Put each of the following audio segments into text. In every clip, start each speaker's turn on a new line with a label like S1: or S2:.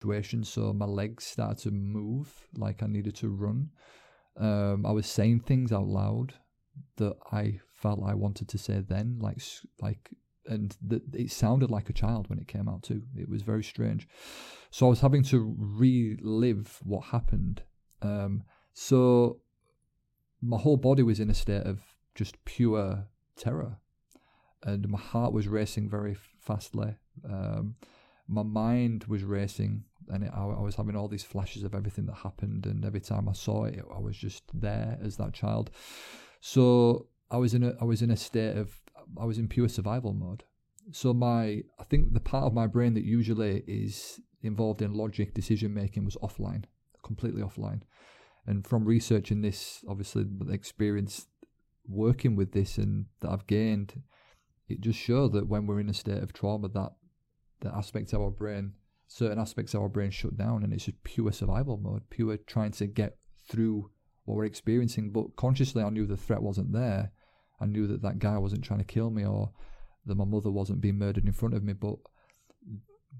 S1: situation. So my legs started to move like I needed to run. Um, I was saying things out loud that I felt I wanted to say then, like like, and it sounded like a child when it came out too. It was very strange. So I was having to relive what happened. Um, so my whole body was in a state of just pure terror, and my heart was racing very fastly. Um, my mind was racing, and it, I, I, was having all these flashes of everything that happened. And every time I saw it, I was just there as that child. So I was in a I was in a state of I was in pure survival mode. So my I think the part of my brain that usually is involved in logic decision making was offline, completely offline. And from researching this, obviously the experience working with this and that I've gained, it just showed that when we're in a state of trauma, that the aspects of our brain, certain aspects of our brain shut down, and it's just pure survival mode, pure trying to get through what we're experiencing. But consciously, I knew the threat wasn't there. I knew that that guy wasn't trying to kill me, or that my mother wasn't being murdered in front of me. But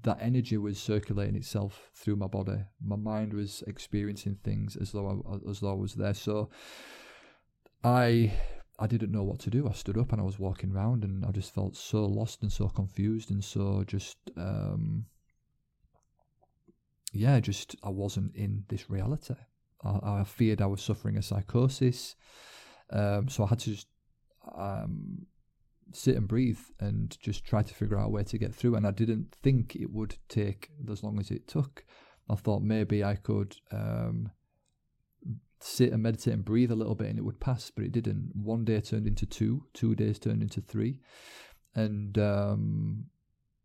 S1: that energy was circulating itself through my body. My mind was experiencing things as though I, as though I was there. So I I didn't know what to do. I stood up and I was walking around, and I just felt so lost and so confused and so just um, yeah, just I wasn't in this reality. I, I feared I was suffering a psychosis, um, so I had to just um, sit and breathe and just try to figure out a way to get through. And I didn't think it would take as long as it took. I thought maybe I could um, sit and meditate and breathe a little bit and it would pass, but it didn't. One day turned into two, two days turned into three. And um,